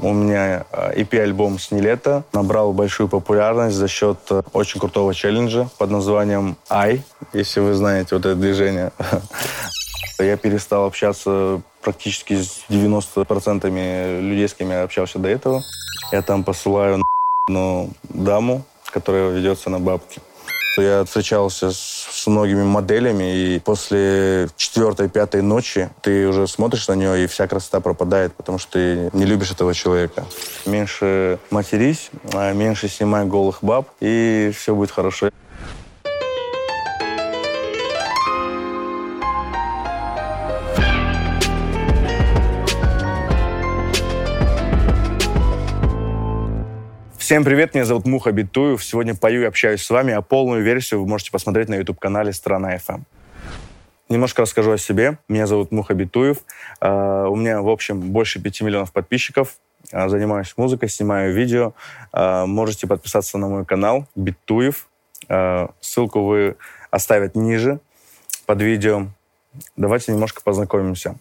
У меня EP-альбом с Нилета набрал большую популярность за счет э, очень крутого челленджа под названием «Ай», если вы знаете вот это движение. Я перестал общаться практически с 90% людей, с кем я общался до этого. Я там посылаю на даму, которая ведется на бабки. Я встречался с многими моделями, и после четвертой, пятой ночи ты уже смотришь на нее, и вся красота пропадает, потому что ты не любишь этого человека. Меньше матерись, а меньше снимай голых баб, и все будет хорошо. Всем привет, меня зовут Муха Битуев. Сегодня пою и общаюсь с вами, а полную версию вы можете посмотреть на YouTube-канале «Страна FM». Немножко расскажу о себе. Меня зовут Муха Битуев. Uh, у меня, в общем, больше 5 миллионов подписчиков. Uh, занимаюсь музыкой, снимаю видео. Uh, можете подписаться на мой канал Битуев. Ссылку вы оставят ниже под видео. Давайте немножко познакомимся.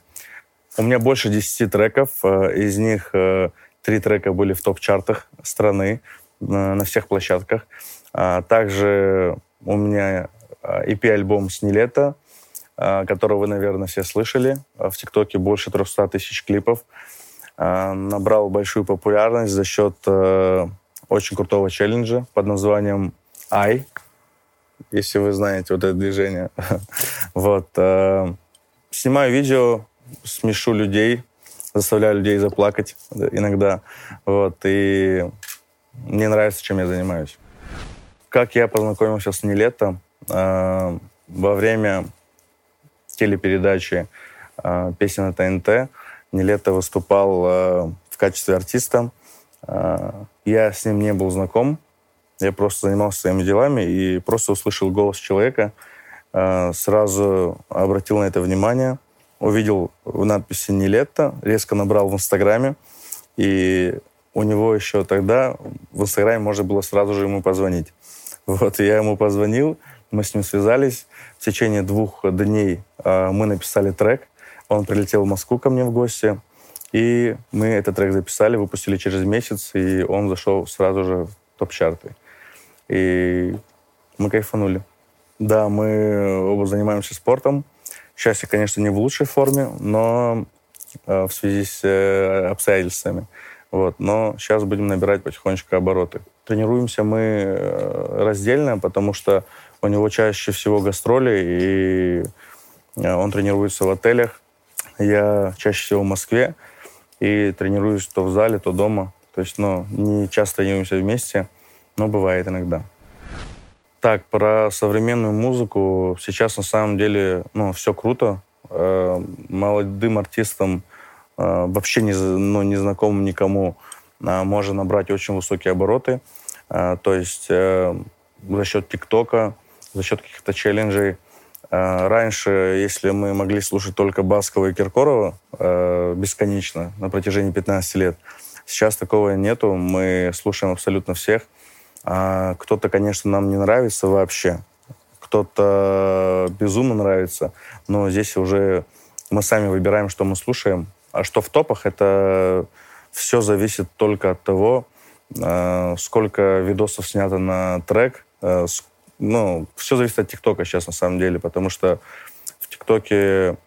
У меня больше 10 треков. Из них Три трека были в топ-чартах страны на всех площадках. А, также у меня EP-альбом а, с Нилета, а, которого вы, наверное, все слышали. В ТикТоке больше 300 тысяч клипов. Набрал большую популярность за счет очень крутого челленджа под названием «Ай», если вы знаете вот это движение. вот. Снимаю видео, смешу людей, заставляю людей заплакать иногда. Вот, и мне нравится, чем я занимаюсь. Как я познакомился с Нелетом? Э, во время телепередачи «Песен на ТНТ» Нелето выступал э, в качестве артиста. Я с ним не был знаком. Я просто занимался своими делами и просто услышал голос человека. Сразу обратил на это внимание – увидел в надписи «Нелетто», резко набрал в Инстаграме, и у него еще тогда в Инстаграме можно было сразу же ему позвонить. Вот, я ему позвонил, мы с ним связались. В течение двух дней э, мы написали трек. Он прилетел в Москву ко мне в гости. И мы этот трек записали, выпустили через месяц, и он зашел сразу же в топ-чарты. И мы кайфанули. Да, мы оба занимаемся спортом. Сейчас я, конечно, не в лучшей форме, но э, в связи с э, обстоятельствами. Вот. Но сейчас будем набирать потихонечку обороты. Тренируемся мы э, раздельно, потому что у него чаще всего гастроли, и он тренируется в отелях. Я чаще всего в Москве и тренируюсь то в зале, то дома. То есть, ну, не часто тренируемся вместе, но бывает иногда. Так, про современную музыку. Сейчас на самом деле, ну, все круто. Э, молодым артистам, э, вообще не, ну, незнакомым никому, э, можно набрать очень высокие обороты. То есть за счет ТикТока, за счет каких-то челленджей. Раньше, если мы могли слушать только Баскова и Киркорова бесконечно на протяжении 15 лет, сейчас такого нету. Мы слушаем абсолютно всех. А кто-то, конечно, нам не нравится вообще, кто-то безумно нравится, но здесь уже мы сами выбираем, что мы слушаем. А что в топах, это все зависит только от того, а, сколько видосов снято на трек. А, ну, все зависит от ТикТока сейчас, на самом деле, потому что в ТикТоке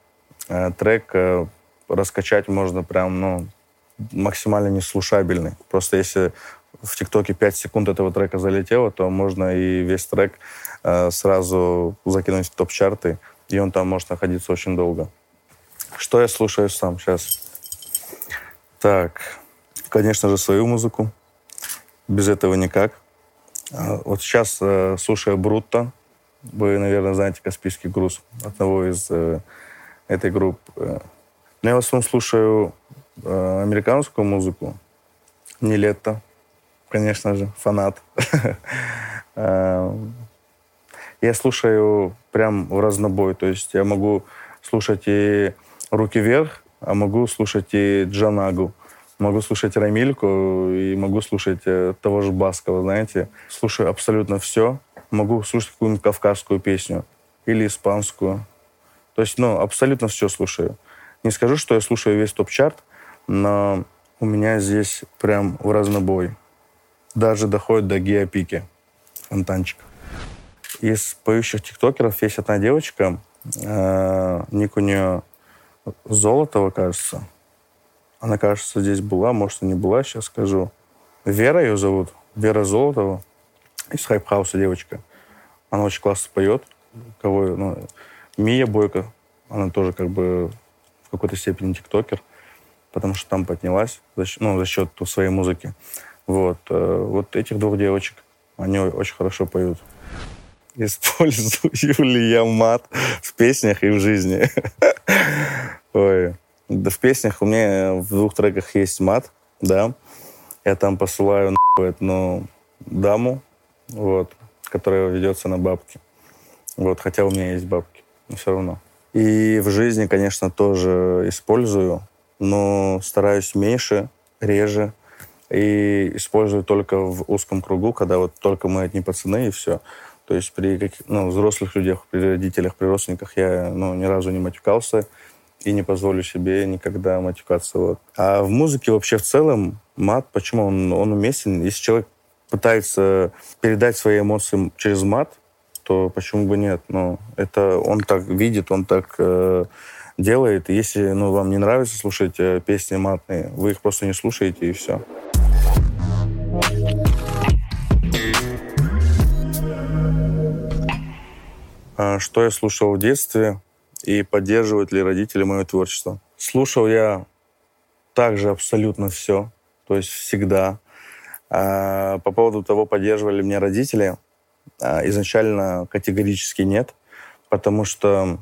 а, трек раскачать можно прям, ну, максимально неслушабельный. Просто если в ТикТоке 5 секунд этого трека залетело, то можно и весь трек э, сразу закинуть в топ-чарты, и он там может находиться очень долго. Что я слушаю сам сейчас? Так, конечно же, свою музыку. Без этого никак. А, вот сейчас э, слушаю Брутто. Вы, наверное, знаете «Каспийский груз» одного из э, этой группы. Но я в основном слушаю американскую музыку. Нилетто, конечно же, фанат. Эм, я слушаю прям в разнобой. То есть я могу слушать и «Руки вверх», а могу слушать и Джанагу. Могу слушать Рамильку и могу слушать э, того же Баскова, знаете. Слушаю абсолютно все. Могу слушать какую-нибудь кавказскую песню или испанскую. То есть, ну, абсолютно все слушаю. Не скажу, что я слушаю весь топ-чарт, но у меня здесь прям в разнобой. Даже доходит до Гио Пики «Фонтанчик». Из поющих тиктокеров есть одна девочка, э, ник у нее Золотова, кажется. Она, кажется, здесь была, может, и не была, сейчас скажу. Вера ее зовут, Вера Золотова, из Хайпхауса девочка. Она очень классно поет. Кого, ну, Мия Бойко, она тоже как бы в какой-то степени тиктокер, потому что там поднялась за, ну, за счет своей музыки. Вот. Э, вот этих двух девочек, они очень хорошо поют. Использую ли я мат в песнях и в жизни? Ой. Да в песнях у меня в двух треках есть мат, да. Я там посылаю нахуй одну даму, вот, которая ведется на бабки. Вот, хотя у меня есть бабки, но все равно. И в жизни, конечно, тоже использую, но стараюсь меньше, реже. И использую только в узком кругу, когда вот только мы одни пацаны и все. То есть при каких, ну, взрослых людях, при родителях, при родственниках я ну, ни разу не матюкался и не позволю себе никогда матюкаться. Вот. А в музыке вообще в целом мат, почему он, он уместен? Если человек пытается передать свои эмоции через мат, то почему бы нет? Ну, это он так видит, он так э, делает. Если ну, вам не нравится слушать э, песни матные, вы их просто не слушаете, и все. Что я слушал в детстве? и поддерживают ли родители мое творчество. Слушал я также абсолютно все, то есть всегда. А, по поводу того, поддерживали меня родители, а, изначально категорически нет, потому что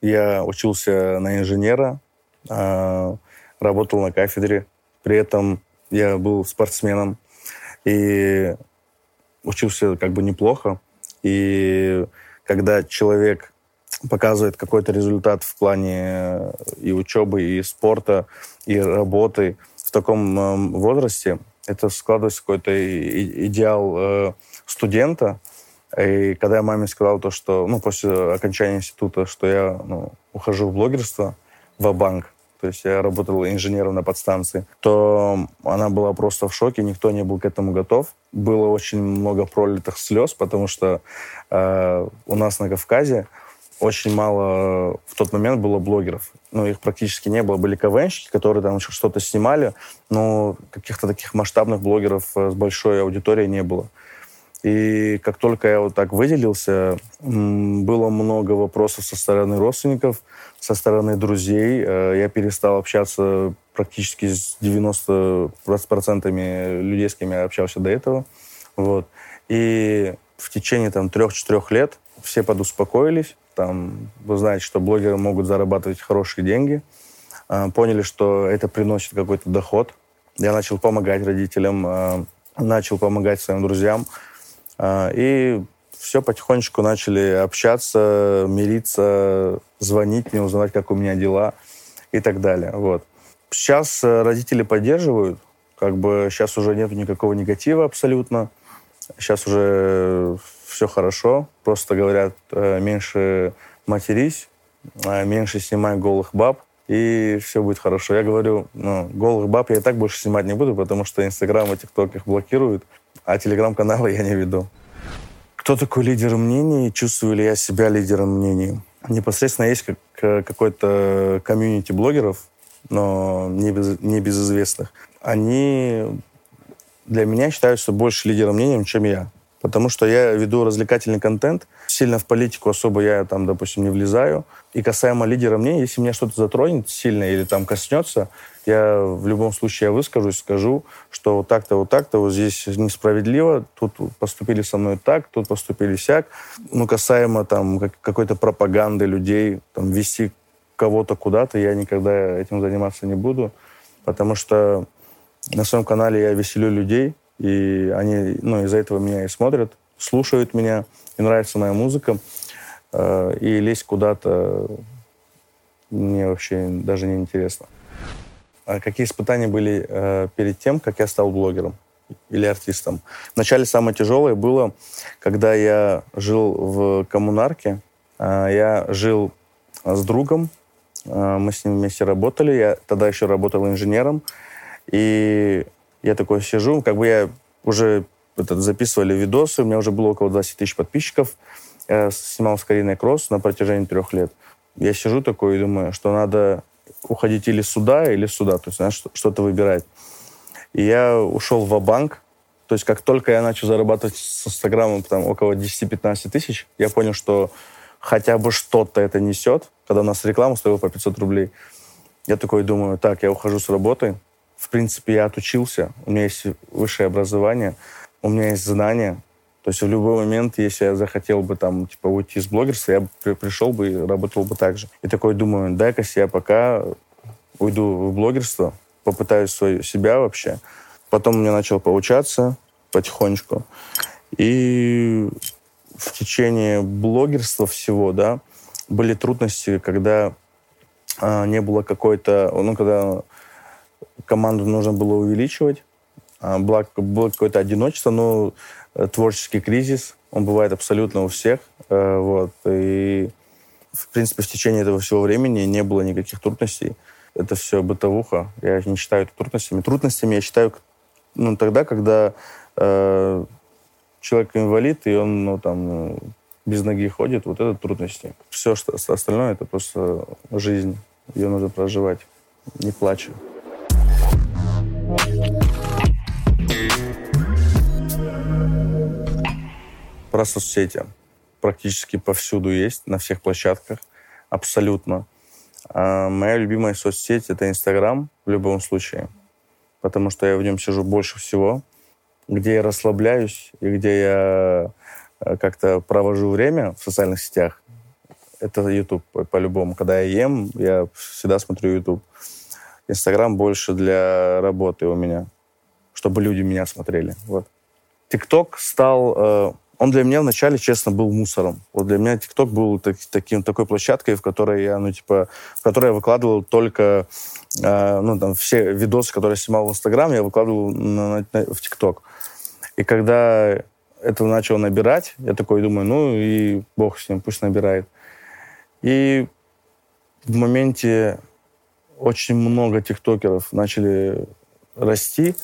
я учился на инженера, а, работал на кафедре, при этом я был спортсменом и учился как бы неплохо. И когда человек показывает какой-то результат в плане э, и учебы, и спорта, и работы в таком эм, возрасте, это складывается какой-то идеал э, студента. И когда я маме сказал то, что, ну, после окончания института, что я ну, ухожу в блогерство, в банк то есть я работал инженером на подстанции, то она была просто в шоке, никто не был к этому готов. Было очень много пролитых слез, потому что э, у нас на Кавказе очень мало в тот момент было блогеров. Ну, их практически не было. Были КВНщики, которые там что-то снимали, но каких-то таких масштабных блогеров э, с большой аудиторией не было. И как только я вот так выделился, было много вопросов со стороны родственников, со стороны друзей. Э, я перестал общаться практически с 90% людей, с кем я общался до этого. Вот. И в течение там трех-четырех лет все подуспокоились, там, вы знаете, что блогеры могут зарабатывать хорошие деньги. А, поняли, что это приносит какой-то доход. Я начал помогать родителям, а, начал помогать своим друзьям. А, и все потихонечку начали общаться, мириться, звонить мне, узнавать, как у меня дела и так далее. Вот. Сейчас э, родители поддерживают, как бы сейчас уже нет никакого негатива абсолютно. Сейчас уже все хорошо. Просто говорят, э, меньше матерись, э, меньше снимай голых баб, и все будет хорошо. Я говорю, ну, голых баб я и так больше снимать не буду, потому что Инстаграм и ТикТок их блокируют, а Телеграм-каналы я не веду. Кто такой лидер мнений? Чувствую ли я себя лидером мнений? Непосредственно есть как, какой-то комьюнити блогеров, но не, без, не безызвестных. Они для меня считаются больше лидером мнением, чем я. Потому что я веду развлекательный контент, сильно в политику особо я там, допустим, не влезаю. И касаемо лидера мнения, если меня что-то затронет сильно или там коснется, я в любом случае я выскажусь, скажу, что вот так-то, вот так-то, вот здесь несправедливо, тут поступили со мной так, тут поступили сяк. Ну, касаемо там какой-то пропаганды людей, там, вести кого-то куда-то, я никогда этим заниматься не буду, потому что на своем канале я веселю людей, и они ну, из-за этого меня и смотрят, слушают меня, и нравится моя музыка. Э, и лезть куда-то мне вообще даже не интересно. А какие испытания были э, перед тем, как я стал блогером или артистом? Вначале самое тяжелое было, когда я жил в коммунарке. Э, я жил с другом, мы с ним вместе работали. Я тогда еще работал инженером. И я такой сижу, как бы я уже этот, записывали видосы, у меня уже было около 20 тысяч подписчиков. Я снимал с Кариной Кросс на протяжении трех лет. Я сижу такой и думаю, что надо уходить или сюда, или сюда. То есть надо что-то выбирать. И я ушел в банк то есть как только я начал зарабатывать с Инстаграмом там, около 10-15 тысяч, я понял, что хотя бы что-то это несет. Когда у нас реклама стоила по 500 рублей, я такой думаю, так, я ухожу с работы. В принципе, я отучился, у меня есть высшее образование, у меня есть знания. То есть в любой момент, если я захотел бы там, типа, уйти из блогерства, я бы пришел бы и работал бы так же. И такой думаю, дай-ка я пока уйду в блогерство, попытаюсь свою, себя вообще, Потом у меня начал получаться потихонечку. И в течение блогерства всего, да, были трудности, когда а, не было какой-то, ну, когда команду нужно было увеличивать, а, было, было какое-то одиночество, но э, творческий кризис, он бывает абсолютно у всех, э, вот, и в принципе в течение этого всего времени не было никаких трудностей. Это все бытовуха, я не считаю это трудностями. Трудностями я считаю ну, тогда, когда э, человек инвалид, и он, ну, там, без ноги ходит, вот это трудности. Все что остальное, это просто жизнь. Ее нужно проживать, не плача. Про соцсети. Практически повсюду есть, на всех площадках. Абсолютно. А моя любимая соцсеть — это Инстаграм в любом случае потому что я в нем сижу больше всего, где я расслабляюсь и где я э, как-то провожу время в социальных сетях. Это YouTube по-любому. Когда я ем, я всегда смотрю YouTube. Инстаграм больше для работы у меня, чтобы люди меня смотрели. Вот. ТикТок стал э, он для меня вначале, честно, был мусором. Вот для меня ТикТок был так, таким, такой площадкой, в которой я, ну, типа, в которой я выкладывал только, э, ну, там, все видосы, которые я снимал в Инстаграм, я выкладывал на, на, в ТикТок. И когда это начало набирать, я такой думаю, ну, и бог с ним, пусть набирает. И в моменте очень много тиктокеров начали расти,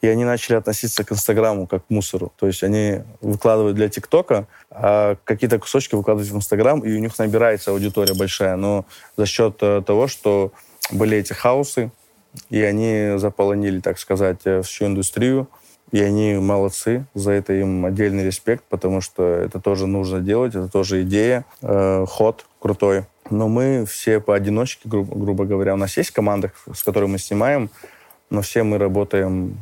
и они начали относиться к Инстаграму как к мусору. То есть они выкладывают для ТикТока, а какие-то кусочки выкладывают в Инстаграм, и у них набирается аудитория большая. Но за счет э, того, что были эти хаусы, и они заполонили, так сказать, э, всю индустрию, и они молодцы, за это им отдельный респект, потому что это тоже нужно делать, это тоже идея, э, ход крутой. Но мы все поодиночке, гру- грубо говоря, у нас есть команда, с которой мы снимаем, но все мы работаем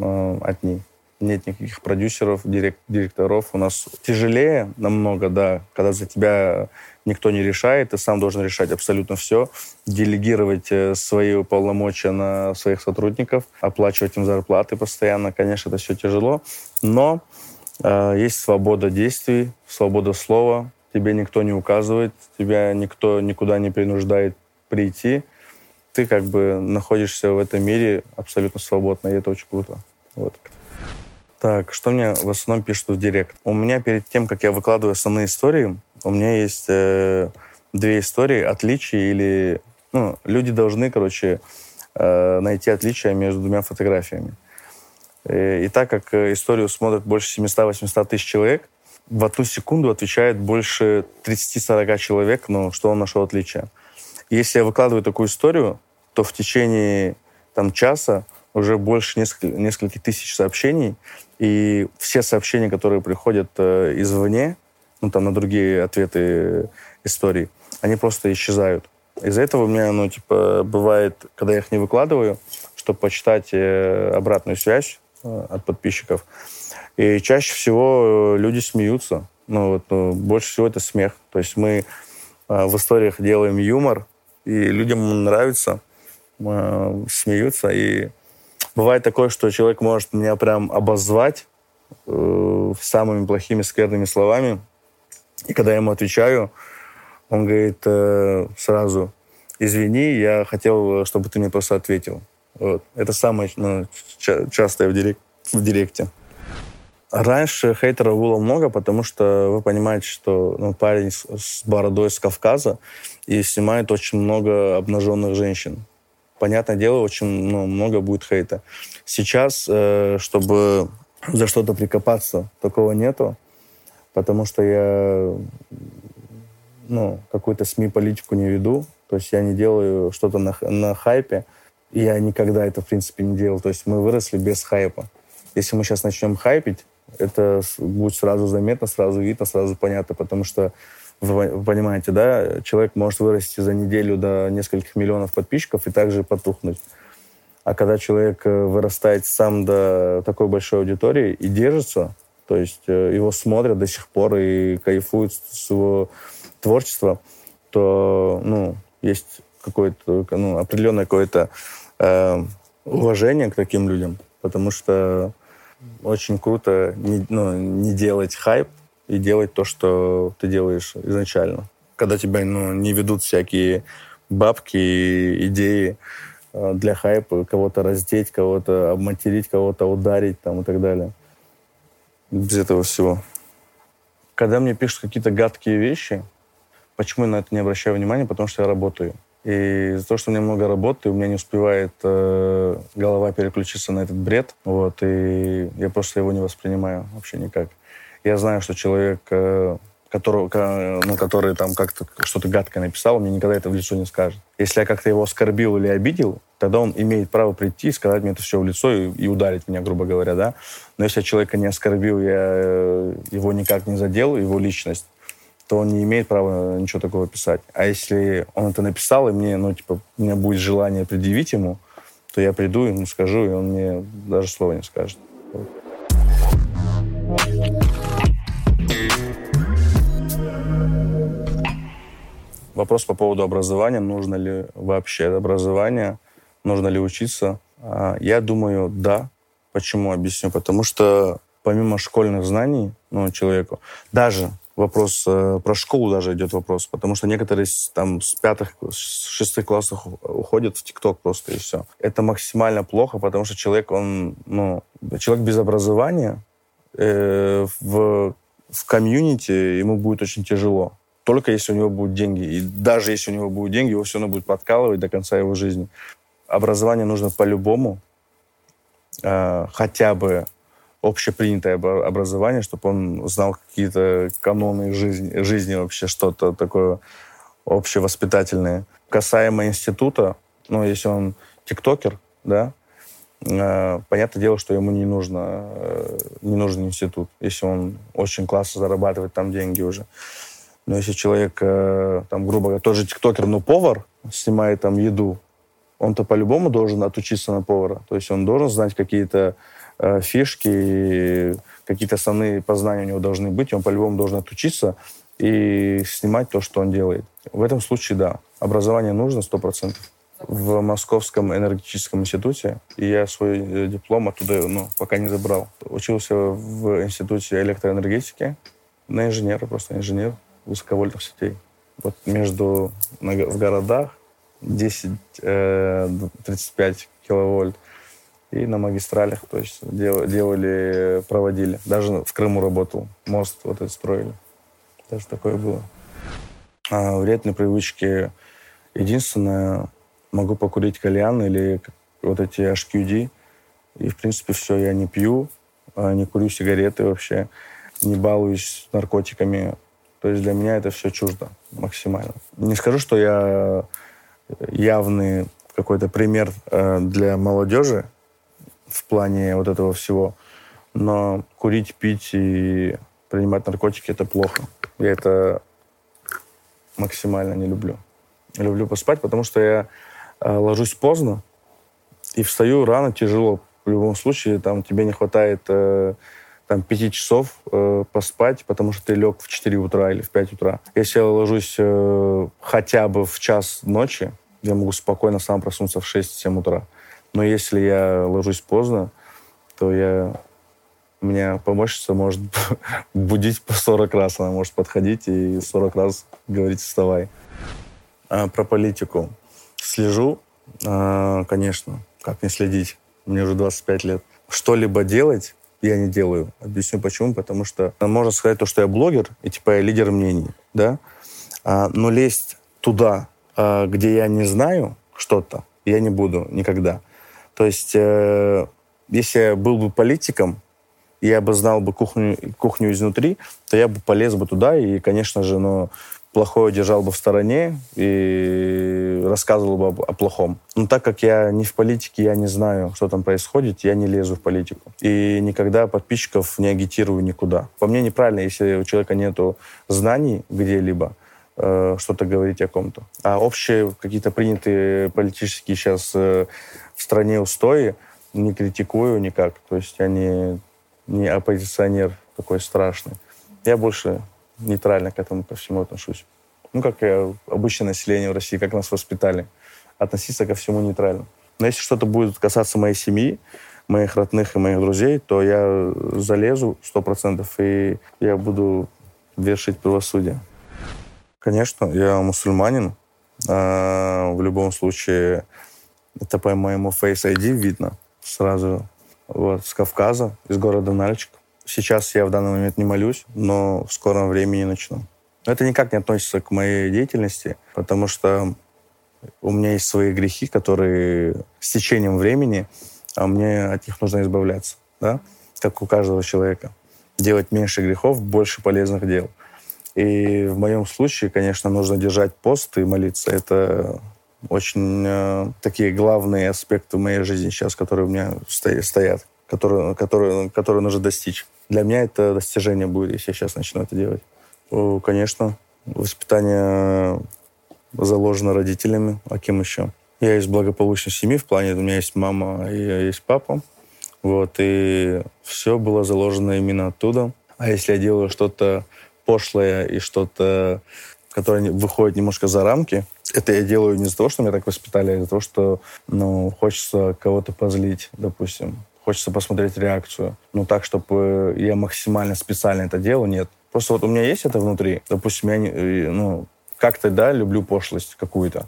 э, одни. Нет никаких продюсеров, директ, директоров. У нас тяжелее намного, да, когда за тебя никто не решает, ты сам должен решать абсолютно все, делегировать э, свои полномочия на своих сотрудников, оплачивать им зарплаты постоянно. Конечно, это все тяжело, но э, есть свобода действий, свобода слова. Тебе никто не указывает, тебя никто никуда не принуждает прийти ты как бы находишься в этом мире абсолютно свободно, и это очень круто. Вот. Так, что мне в основном пишут в директ? У меня перед тем, как я выкладываю основные истории, у меня есть э, две истории, отличия или... Ну, люди должны, короче, э, найти отличия между двумя фотографиями. И, э, и так как историю смотрят больше 700-800 тысяч человек, в одну секунду отвечает больше 30-40 человек, ну, что он нашел отличие. Если я выкладываю такую историю, то в течение там, часа уже больше нескольких, нескольких тысяч сообщений, и все сообщения, которые приходят э, извне, ну, там, на другие ответы истории, они просто исчезают. Из-за этого у меня, ну, типа, бывает, когда я их не выкладываю, чтобы почитать э, обратную связь э, от подписчиков, и чаще всего люди смеются. Ну, вот, ну, больше всего это смех. То есть мы э, в историях делаем юмор, и людям нравится, э, смеются. И бывает такое, что человек может меня прям обозвать э, самыми плохими, скверными словами. И когда я ему отвечаю, он говорит э, сразу, извини, я хотел, чтобы ты мне просто ответил. Вот. Это самое ну, ча- частое в, директ, в директе. Раньше хейтеров было много, потому что вы понимаете, что ну, парень с, с бородой с Кавказа и снимает очень много обнаженных женщин. Понятное дело, очень ну, много будет хейта. Сейчас, э, чтобы за что-то прикопаться, такого нету, потому что я ну, какую-то СМИ-политику не веду, то есть я не делаю что-то на, на хайпе, и я никогда это, в принципе, не делал. То есть мы выросли без хайпа. Если мы сейчас начнем хайпить, это будет сразу заметно, сразу видно, сразу понятно, потому что вы понимаете, да, человек может вырасти за неделю до нескольких миллионов подписчиков и также потухнуть. А когда человек э, вырастает сам до такой большой аудитории и держится, то есть э, его смотрят до сих пор и кайфуют с его творчества, то, ну, есть какое-то, ну, определенное какое-то э, уважение к таким людям, потому что очень круто не, ну, не делать хайп и делать то, что ты делаешь изначально. Когда тебя ну, не ведут всякие бабки, идеи э, для хайпа, кого-то раздеть, кого-то обматерить, кого-то ударить там, и так далее. Без этого всего. Когда мне пишут какие-то гадкие вещи, почему я на это не обращаю внимания? Потому что я работаю. И из-за того, что у меня много работы, у меня не успевает э, голова переключиться на этот бред. Вот, и я просто его не воспринимаю вообще никак. Я знаю, что человек, э, которого, ну, который там как-то что-то гадкое написал, мне никогда это в лицо не скажет. Если я как-то его оскорбил или обидел, тогда он имеет право прийти и сказать мне это все в лицо и, и ударить меня, грубо говоря, да. Но если я человека не оскорбил, я э, его никак не задел, его личность, то он не имеет права ничего такого писать. А если он это написал, и мне, ну, типа, у меня будет желание предъявить ему, то я приду ему скажу, и он мне даже слова не скажет. Вопрос по поводу образования. Нужно ли вообще образование? Нужно ли учиться? А, я думаю, да. Почему? Объясню. Потому что помимо школьных знаний, ну, человеку, даже вопрос, э, про школу даже идет вопрос, потому что некоторые там с пятых, с шестых классов уходят в ТикТок просто и все. Это максимально плохо, потому что человек, он, ну, человек без образования э, в, в комьюнити ему будет очень тяжело. Только если у него будут деньги. И даже если у него будут деньги, его все равно будет подкалывать до конца его жизни. Образование нужно по-любому, э, хотя бы общепринятое образование, чтобы он знал какие-то каноны жизни, жизни вообще, что-то такое общевоспитательное. Касаемо института, ну, если он тиктокер, да, э, понятное дело, что ему не нужно, э, не нужен институт, если он очень классно зарабатывает там деньги уже. Но если человек, э, там, грубо говоря, тоже тиктокер, но повар, снимает там еду, он-то по-любому должен отучиться на повара. То есть он должен знать какие-то Э, фишки, какие-то основные познания у него должны быть, он по-любому должен отучиться и снимать то, что он делает. В этом случае, да, образование нужно 100%. В Московском энергетическом институте, я свой э, диплом оттуда ну, пока не забрал. Учился в институте электроэнергетики на инженера, просто инженер высоковольтных сетей. Вот между в городах 10-35 э, киловольт – и на магистралях, то есть дел, делали, проводили. Даже в Крыму работал, мост вот этот строили. Даже такое было. А вредные привычки. Единственное, могу покурить кальян или вот эти HQD. И, в принципе, все, я не пью, а не курю сигареты вообще, не балуюсь наркотиками. То есть для меня это все чуждо максимально. Не скажу, что я явный какой-то пример э, для молодежи, в плане вот этого всего. Но курить, пить и принимать наркотики – это плохо. Я это максимально не люблю. Люблю поспать, потому что я э, ложусь поздно и встаю рано, тяжело. В любом случае, там тебе не хватает э, там, 5 часов э, поспать, потому что ты лег в 4 утра или в 5 утра. Если я ложусь э, хотя бы в час ночи, я могу спокойно сам проснуться в 6-7 утра. Но если я ложусь поздно, то я... Меня помощница может будить по 40 раз. Она может подходить и 40 раз говорить «вставай». А, про политику. Слежу, а, конечно. Как не следить? Мне уже 25 лет. Что-либо делать я не делаю. Объясню почему. Потому что можно сказать то, что я блогер, и типа я лидер мнений, да? А, но лезть туда, а, где я не знаю что-то, я не буду никогда. То есть, э, если я был бы политиком, я бы знал бы кухню, кухню изнутри, то я бы полез бы туда и, конечно же, ну, плохое держал бы в стороне и рассказывал бы о плохом. Но так как я не в политике, я не знаю, что там происходит, я не лезу в политику. И никогда подписчиков не агитирую никуда. По мне неправильно, если у человека нету знаний где-либо, э, что-то говорить о ком-то. А общие какие-то принятые политические сейчас э, в стране устои не критикую никак. То есть я не, не оппозиционер такой страшный. Я больше нейтрально к этому ко всему отношусь. Ну, как и обычное население в России, как нас воспитали. Относиться ко всему нейтрально. Но если что-то будет касаться моей семьи, моих родных и моих друзей, то я залезу сто процентов, и я буду вершить правосудие. Конечно, я мусульманин. А в любом случае, это по моему Face ID видно сразу. Вот, с Кавказа, из города Нальчик. Сейчас я в данный момент не молюсь, но в скором времени начну. Но это никак не относится к моей деятельности, потому что у меня есть свои грехи, которые с течением времени, а мне от них нужно избавляться, да? как у каждого человека. Делать меньше грехов, больше полезных дел. И в моем случае, конечно, нужно держать пост и молиться. Это очень э, такие главные аспекты моей жизни сейчас, которые у меня стоят, которые, которые, которые нужно достичь. Для меня это достижение будет, если я сейчас начну это делать. Конечно, воспитание заложено родителями, а кем еще? Я из благополучной семьи в плане, у меня есть мама и есть папа. Вот, и все было заложено именно оттуда. А если я делаю что-то пошлое и что-то, которое выходит немножко за рамки, это я делаю не из-за того, что меня так воспитали, а из-за того, что ну, хочется кого-то позлить, допустим хочется посмотреть реакцию. Ну, так, чтобы я максимально специально это делал, нет. Просто вот у меня есть это внутри. Допустим, я, не, ну, как-то, да, люблю пошлость какую-то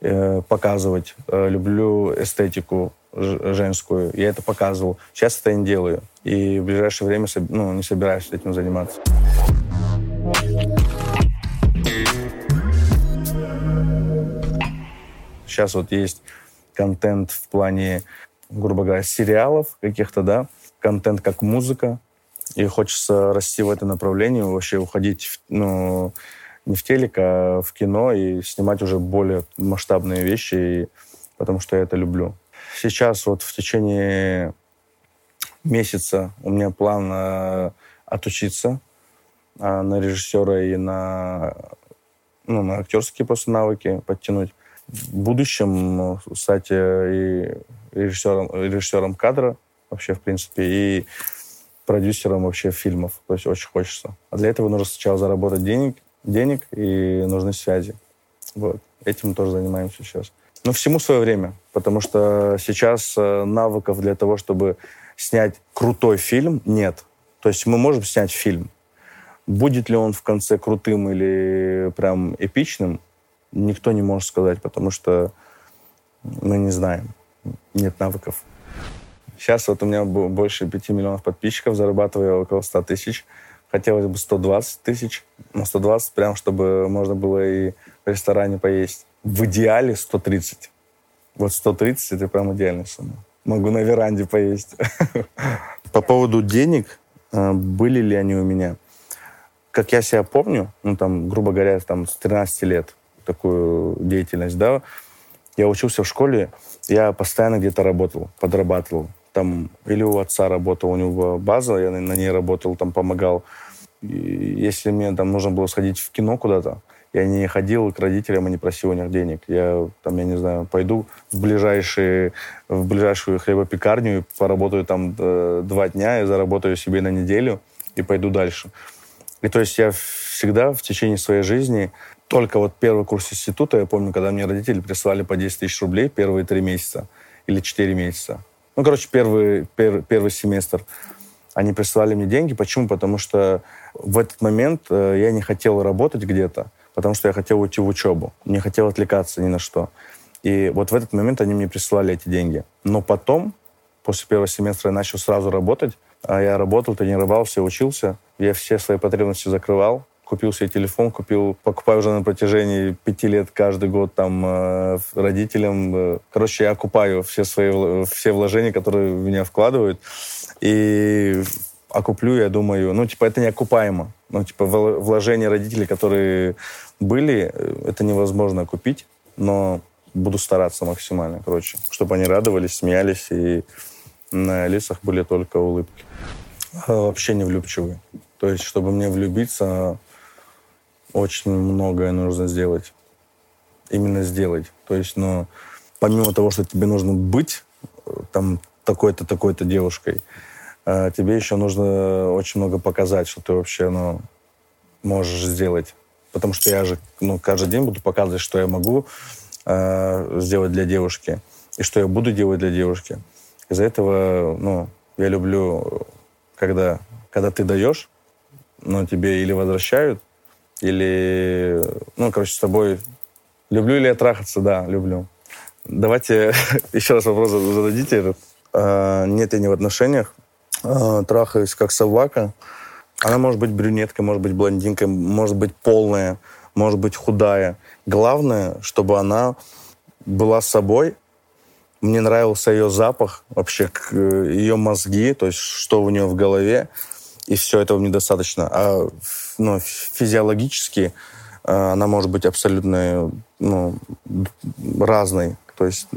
э, показывать. Э, люблю эстетику женскую. Я это показывал. Сейчас это не делаю. И в ближайшее время ну, не собираюсь этим заниматься. Сейчас вот есть контент в плане грубо говоря, сериалов каких-то, да, контент как музыка, и хочется расти в это направление, вообще уходить, в, ну, не в телек, а в кино и снимать уже более масштабные вещи, и, потому что я это люблю. Сейчас вот в течение месяца у меня план э, отучиться э, на режиссера и на, ну, на актерские просто навыки подтянуть. В будущем стать и режиссером, режиссером кадра вообще, в принципе, и продюсером вообще фильмов. То есть очень хочется. А для этого нужно сначала заработать денег, денег и нужны связи. Вот. Этим тоже занимаемся сейчас. Но всему свое время, потому что сейчас э, навыков для того, чтобы снять крутой фильм, нет. То есть мы можем снять фильм. Будет ли он в конце крутым или прям эпичным, никто не может сказать, потому что мы не знаем нет навыков. Сейчас вот у меня больше 5 миллионов подписчиков, зарабатываю около 100 тысяч. Хотелось бы 120 тысяч, но 120 прям, чтобы можно было и в ресторане поесть. В идеале 130. Вот 130 это прям идеальная сумма. Могу на веранде поесть. По поводу денег, э, были ли они у меня? Как я себя помню, ну там, грубо говоря, там с 13 лет такую деятельность, да, я учился в школе, я постоянно где-то работал, подрабатывал. Там или у отца работал, у него база, я на ней работал, там помогал. И если мне там нужно было сходить в кино куда-то, я не ходил к родителям и не просил у них денег. Я там, я не знаю, пойду в, ближайшие, в ближайшую хлебопекарню поработаю там э, два дня и заработаю себе на неделю и пойду дальше. И то есть я всегда в течение своей жизни только вот первый курс института, я помню, когда мне родители прислали по 10 тысяч рублей первые три месяца или четыре месяца. Ну, короче, первый, пер, первый семестр. Они присылали мне деньги. Почему? Потому что в этот момент э, я не хотел работать где-то, потому что я хотел уйти в учебу. Не хотел отвлекаться ни на что. И вот в этот момент они мне присылали эти деньги. Но потом, после первого семестра, я начал сразу работать. А я работал, тренировался, учился. Я все свои потребности закрывал купил себе телефон, купил, покупаю уже на протяжении пяти лет каждый год там э, родителям. Э, короче, я окупаю все свои все вложения, которые в меня вкладывают. И окуплю, я думаю, ну, типа, это неокупаемо. Ну, типа, вложения родителей, которые были, э, это невозможно купить, но буду стараться максимально, короче, чтобы они радовались, смеялись, и на лицах были только улыбки. А вообще не влюбчивый. То есть, чтобы мне влюбиться, очень многое нужно сделать. Именно сделать. То есть, ну, помимо того, что тебе нужно быть э, там такой-то, такой-то девушкой, э, тебе еще нужно очень много показать, что ты вообще, ну, можешь сделать. Потому что я же, ну, каждый день буду показывать, что я могу э, сделать для девушки и что я буду делать для девушки. Из-за этого, ну, я люблю, когда, когда ты даешь, ну, тебе или возвращают, или, ну, короче, с тобой... Люблю ли я трахаться? Да, люблю. Давайте еще раз вопрос зададите этот. А, нет, я не в отношениях. А, трахаюсь как собака. Она может быть брюнеткой, может быть блондинкой, может быть полная, может быть худая. Главное, чтобы она была собой. Мне нравился ее запах, вообще ее мозги, то есть что у нее в голове и все этого мне достаточно. А ну, физиологически э, она может быть абсолютно ну, разной. То есть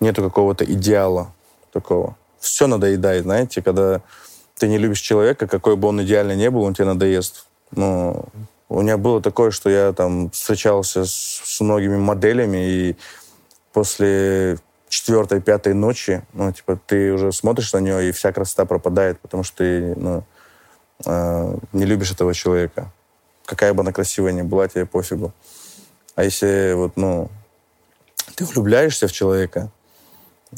нету какого-то идеала такого. Все надоедает, знаете, когда ты не любишь человека, какой бы он идеально не был, он тебе надоест. Ну, у меня было такое, что я там встречался с, с многими моделями, и после четвертой, пятой ночи, ну, типа, ты уже смотришь на нее, и вся красота пропадает, потому что ты, ну, э, не любишь этого человека. Какая бы она красивая ни была, тебе пофигу. А если вот, ну, ты влюбляешься в человека,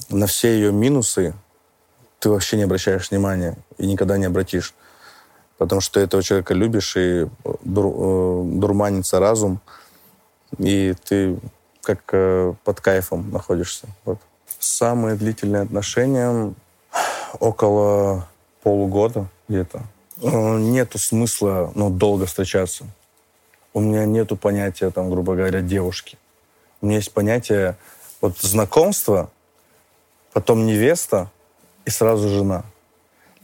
на все ее минусы ты вообще не обращаешь внимания и никогда не обратишь. Потому что ты этого человека любишь, и дур, э, дурманится разум, и ты как э, под кайфом находишься. Вот. Самые длительные отношения около полугода где-то. Э, нету смысла ну, долго встречаться. У меня нету понятия, там, грубо говоря, девушки. У меня есть понятие вот знакомства, потом невеста и сразу жена.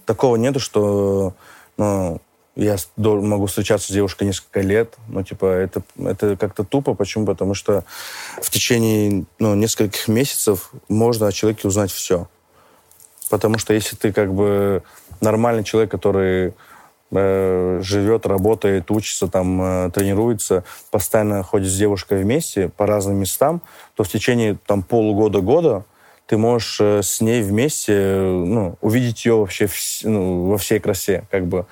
Такого нету, что ну, я могу встречаться с девушкой несколько лет. Ну, типа, это, это как-то тупо. Почему? Потому что в течение ну, нескольких месяцев можно о человеке узнать все. Потому что если ты как бы нормальный человек, который э, живет, работает, учится, там, э, тренируется, постоянно ходит с девушкой вместе по разным местам, то в течение там, полугода-года ты можешь э, с ней вместе ну, увидеть ее вообще в, ну, во всей красе. Как бы.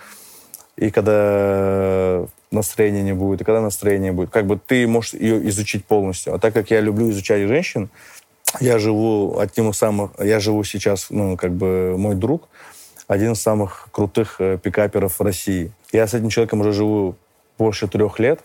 И когда настроения не будет, и когда настроение будет. Как бы ты можешь ее изучить полностью. А так как я люблю изучать женщин, я живу одним из самых... Я живу сейчас, ну, как бы мой друг, один из самых крутых э, пикаперов России. Я с этим человеком уже живу больше трех лет,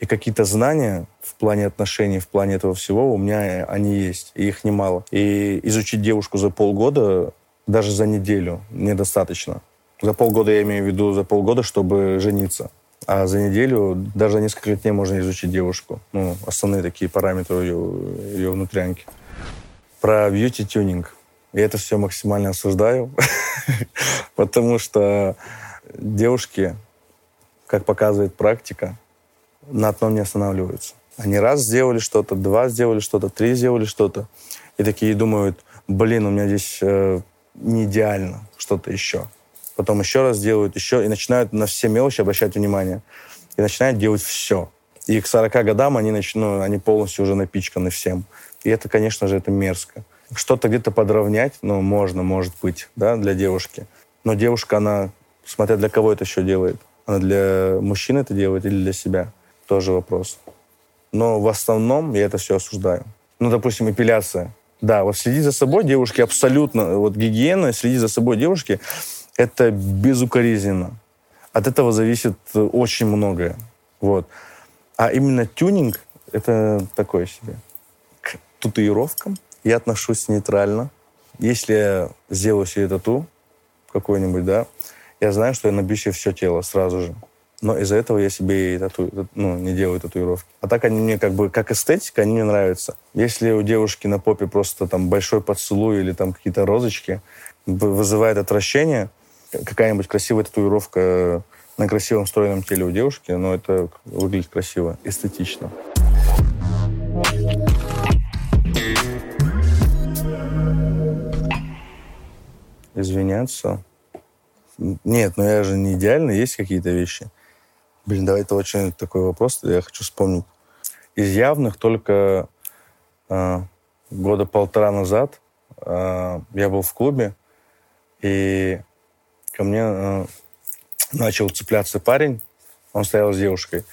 и какие-то знания в плане отношений, в плане этого всего у меня они есть, и их немало. И изучить девушку за полгода, даже за неделю, недостаточно. За полгода я имею в виду за полгода, чтобы жениться. А за неделю, даже за несколько дней можно изучить девушку. Ну, основные такие параметры ее, ее внутрянки. Про бьюти-тюнинг. Я это все максимально осуждаю, потому что девушки, как показывает практика, на одном не останавливаются. Они раз сделали что-то, два сделали что-то, три сделали что-то, и такие думают, блин, у меня здесь э, не идеально, что-то еще. Потом еще раз делают, еще, и начинают на все мелочи обращать внимание. И начинают делать все. И к 40 годам они, начнут, они полностью уже напичканы всем. И это, конечно же, это мерзко. Что-то где-то подровнять, ну, можно, может быть, да, для девушки. Но девушка, она, смотря для кого это еще делает. Она для мужчины это делает или для себя? Тоже вопрос. Но в основном я это все осуждаю. Ну, допустим, эпиляция. Да, вот следить за собой девушки абсолютно, вот гигиена, следить за собой девушки, это безукоризненно. От этого зависит очень многое. Вот. А именно тюнинг — это такое себе. Татуировкам я отношусь нейтрально. Если я сделаю себе тату какой-нибудь, да, я знаю, что я набью себе все тело сразу же. Но из-за этого я себе тату... ну, не делаю татуировки. А так они мне как бы, как эстетика, они мне нравятся. Если у девушки на попе просто там большой поцелуй или там какие-то розочки, вызывает отвращение, какая-нибудь красивая татуировка на красивом стройном теле у девушки, но это выглядит красиво, эстетично. Извиняться. Нет, ну я же не идеально, есть какие-то вещи. Блин, давай это очень такой вопрос, я хочу вспомнить. Из явных только э, года полтора назад э, я был в клубе, и ко мне э, начал цепляться парень, он стоял с девушкой,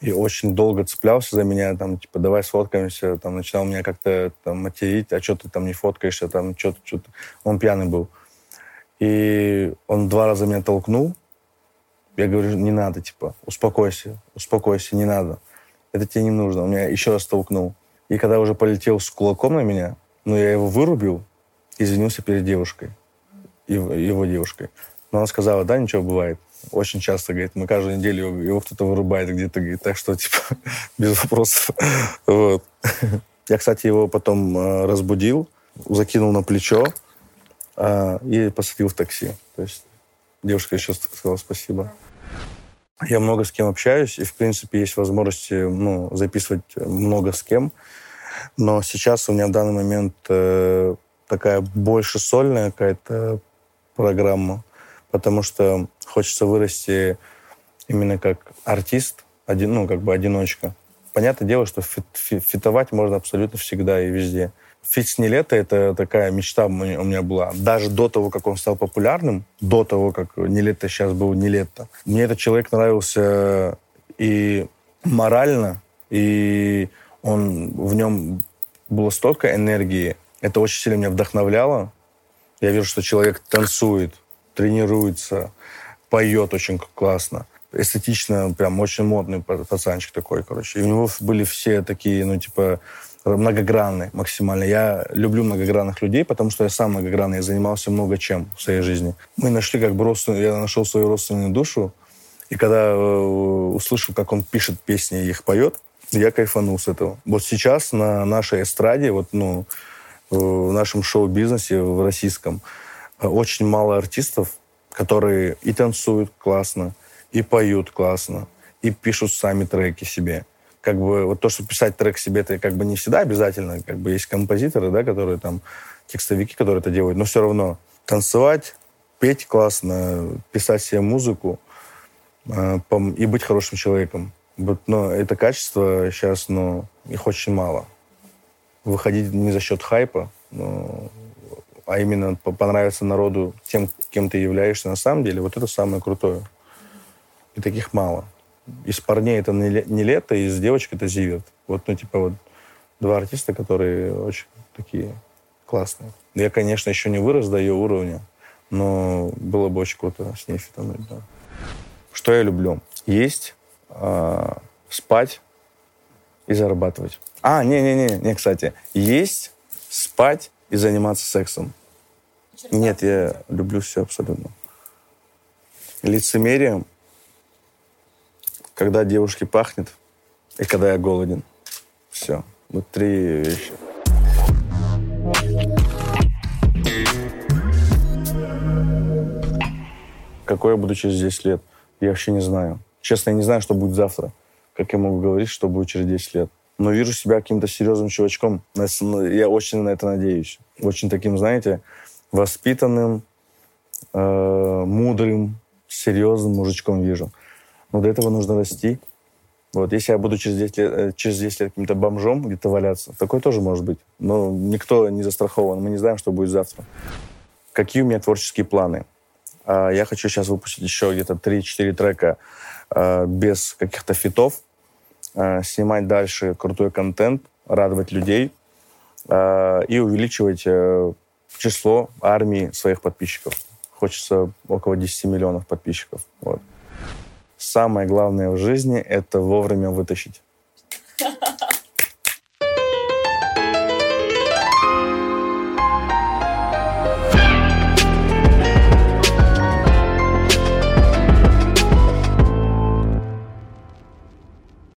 и очень долго цеплялся за меня, там, типа, давай сфоткаемся, там, начинал меня как-то там материть, а что ты там не фоткаешься, там, что-то, что-то. Он пьяный был. И он два раза меня толкнул, я говорю, не надо, типа, успокойся, успокойся, не надо. Это тебе не нужно. Он меня еще раз толкнул. И когда уже полетел с кулаком на меня, ну, я его вырубил, извинился перед девушкой, его, его девушкой. Но она сказала, да, ничего бывает. Очень часто, говорит, мы каждую неделю его, его кто-то вырубает где-то, говорит, так что, типа, без вопросов. Вот. Я, кстати, его потом э, разбудил, закинул на плечо э, и посадил в такси. То есть девушка еще сказала спасибо. Я много с кем общаюсь, и, в принципе, есть возможность ну, записывать много с кем. Но сейчас у меня в данный момент э, такая больше сольная какая-то программа, потому что хочется вырасти именно как артист, один, ну, как бы одиночка. Понятное дело, что фит, фитовать можно абсолютно всегда и везде. Фикс не лето — это такая мечта у меня была. Даже до того, как он стал популярным, до того, как Niletto сейчас был Niletto. Мне этот человек нравился и морально, и он, в нем было столько энергии. Это очень сильно меня вдохновляло. Я вижу, что человек танцует, тренируется, поет очень классно. Эстетично, прям очень модный пацанчик такой, короче. И у него были все такие, ну, типа, многогранный максимально. Я люблю многогранных людей, потому что я сам многогранный, я занимался много чем в своей жизни. Мы нашли как бы родственную, я нашел свою родственную душу, и когда э, услышал, как он пишет песни и их поет, я кайфанул с этого. Вот сейчас на нашей эстраде, вот, ну, в нашем шоу-бизнесе, в российском, э, очень мало артистов, которые и танцуют классно, и поют классно, и пишут сами треки себе как бы вот то, что писать трек себе, это как бы не всегда обязательно. Как бы есть композиторы, да, которые там, текстовики, которые это делают, но все равно танцевать, петь классно, писать себе музыку э, и быть хорошим человеком. Вот, но это качество сейчас, ну, их очень мало. Выходить не за счет хайпа, но, а именно понравиться народу тем, кем ты являешься на самом деле, вот это самое крутое. И таких мало из парней это не лето, из девочек это Зиверт. Вот, ну, типа, вот два артиста, которые очень такие классные. Я, конечно, еще не вырос до ее уровня, но было бы очень круто с ней фитануть, да. Что я люблю? Есть, э, спать и зарабатывать. А, не-не-не, не, кстати. Есть, спать и заниматься сексом. Нет, я люблю все абсолютно. Лицемерием когда девушке пахнет и когда я голоден. Все. Вот три вещи. Какой я буду через 10 лет? Я вообще не знаю. Честно, я не знаю, что будет завтра. Как я могу говорить, что будет через 10 лет. Но вижу себя каким-то серьезным чувачком. Я очень на это надеюсь. Очень таким, знаете, воспитанным, э, мудрым, серьезным мужичком вижу. Но до этого нужно расти. Вот, если я буду через 10 лет, э, через 10 лет каким-то бомжом где-то валяться, такое тоже может быть. Но никто не застрахован. Мы не знаем, что будет завтра. Какие у меня творческие планы? А, я хочу сейчас выпустить еще где-то 3-4 трека а, без каких-то фитов, а, снимать дальше крутой контент, радовать людей и увеличивать э, число армии своих подписчиков. Хочется около 10 миллионов подписчиков. Вот самое главное в жизни — это вовремя вытащить.